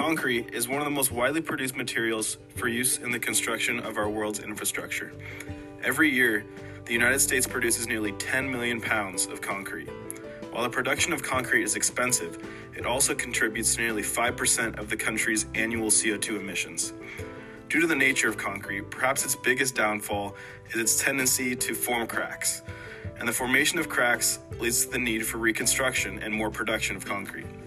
Concrete is one of the most widely produced materials for use in the construction of our world's infrastructure. Every year, the United States produces nearly 10 million pounds of concrete. While the production of concrete is expensive, it also contributes to nearly 5% of the country's annual CO2 emissions. Due to the nature of concrete, perhaps its biggest downfall is its tendency to form cracks, and the formation of cracks leads to the need for reconstruction and more production of concrete.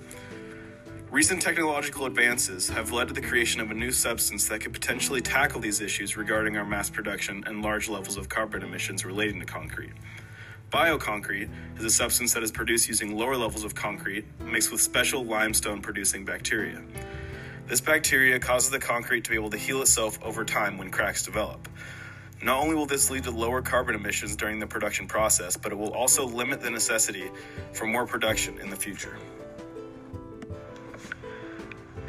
Recent technological advances have led to the creation of a new substance that could potentially tackle these issues regarding our mass production and large levels of carbon emissions relating to concrete. Bioconcrete is a substance that is produced using lower levels of concrete mixed with special limestone producing bacteria. This bacteria causes the concrete to be able to heal itself over time when cracks develop. Not only will this lead to lower carbon emissions during the production process, but it will also limit the necessity for more production in the future.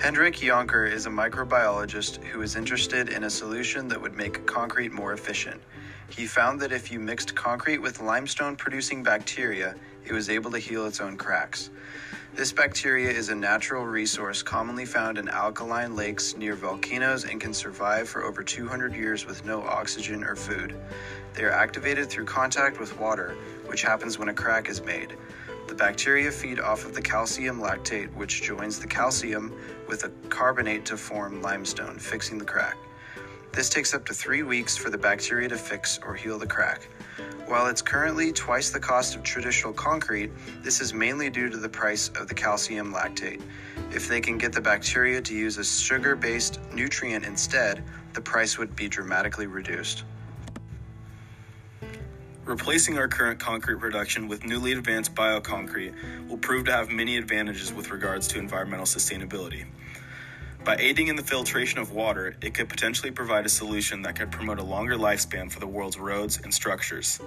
Hendrik Jonker is a microbiologist who is interested in a solution that would make concrete more efficient. He found that if you mixed concrete with limestone producing bacteria, it was able to heal its own cracks. This bacteria is a natural resource commonly found in alkaline lakes near volcanoes and can survive for over 200 years with no oxygen or food. They are activated through contact with water, which happens when a crack is made. The bacteria feed off of the calcium lactate, which joins the calcium with a carbonate to form limestone, fixing the crack. This takes up to three weeks for the bacteria to fix or heal the crack. While it's currently twice the cost of traditional concrete, this is mainly due to the price of the calcium lactate. If they can get the bacteria to use a sugar based nutrient instead, the price would be dramatically reduced. Replacing our current concrete production with newly advanced bioconcrete will prove to have many advantages with regards to environmental sustainability. By aiding in the filtration of water, it could potentially provide a solution that could promote a longer lifespan for the world's roads and structures.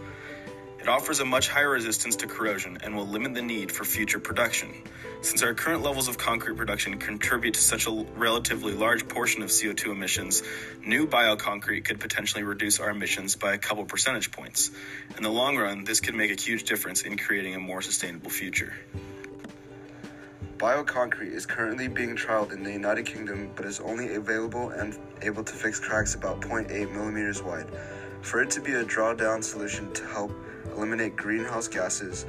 It offers a much higher resistance to corrosion and will limit the need for future production. Since our current levels of concrete production contribute to such a relatively large portion of CO2 emissions, new bioconcrete could potentially reduce our emissions by a couple percentage points. In the long run, this could make a huge difference in creating a more sustainable future. Bioconcrete is currently being trialed in the United Kingdom but is only available and able to fix cracks about 0.8 millimeters wide. For it to be a drawdown solution to help eliminate greenhouse gases,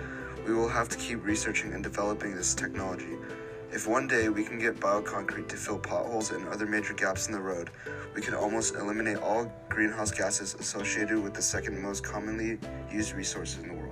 we will have to keep researching and developing this technology. If one day we can get bioconcrete to fill potholes and other major gaps in the road, we can almost eliminate all greenhouse gases associated with the second most commonly used resource in the world.